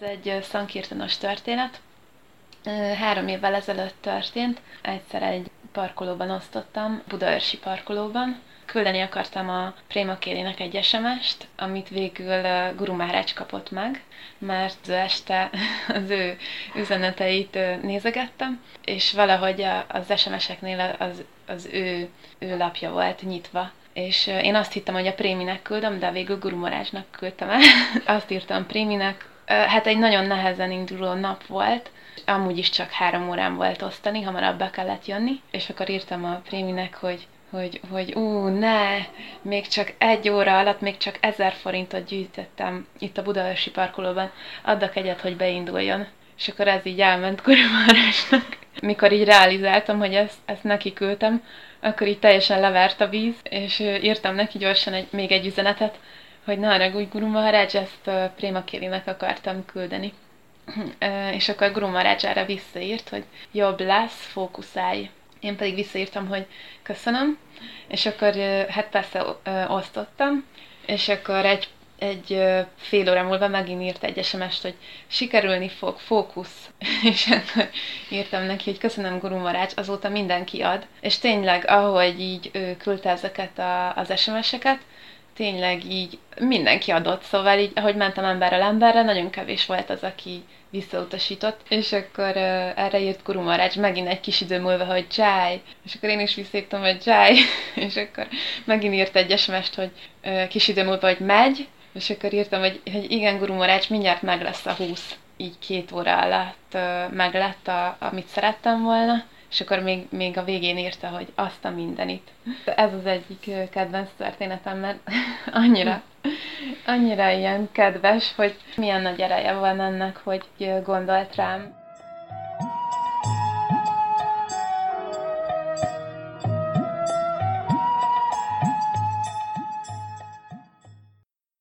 egy szankirtanos történet. Három évvel ezelőtt történt. Egyszer egy parkolóban osztottam, Budaörsi parkolóban. Küldeni akartam a Préma Kélinek egy SMS-t, amit végül Guru Maharaj kapott meg, mert este az ő üzeneteit nézegettem, és valahogy az SMS-eknél az, az ő, ő lapja volt nyitva, és én azt hittem, hogy a Préminek küldöm, de végül Guru Marázsnak küldtem el. azt írtam Préminek, hát egy nagyon nehezen induló nap volt, amúgy is csak három órán volt osztani, hamarabb be kellett jönni, és akkor írtam a Préminek, hogy hogy, hogy ú, ne, még csak egy óra alatt még csak ezer forintot gyűjtöttem itt a Budaörsi parkolóban, addak egyet, hogy beinduljon. És akkor ez így elment Kurimarásnak. Mikor így realizáltam, hogy ezt, ezt neki küldtem, akkor így teljesen levert a víz, és írtam neki gyorsan egy, még egy üzenetet, hogy ne haragudj, Guru Maharaj, ezt Préma Kérinek akartam küldeni. és akkor Guru Maharaj erre visszaírt, hogy jobb lesz, fókuszálj. Én pedig visszaírtam, hogy köszönöm, és akkor hát persze osztottam, és akkor egy egy fél óra múlva megint írt egy sms hogy sikerülni fog, fókusz. és akkor írtam neki, hogy köszönöm Guru Marács, azóta mindenki ad. És tényleg, ahogy így ő küldte ezeket a, az SMS-eket, tényleg így mindenki adott, szóval így, ahogy mentem emberrel emberre, nagyon kevés volt az, aki visszautasított, és akkor uh, erre írt Guru Marács megint egy kis idő múlva, hogy Jai, és akkor én is visszírtam, hogy Jai, és akkor megint írt egy sms hogy uh, kis idő múlva, hogy megy, és akkor írtam, hogy, hogy igen, Guru Marács, mindjárt meg lesz a 20, így két óra alatt uh, meg lett, a, amit szerettem volna, és akkor még, még a végén írta, hogy azt a mindenit. Ez az egyik kedvenc történetem, mert annyira, annyira ilyen kedves, hogy milyen nagy ereje van ennek, hogy gondolt rám.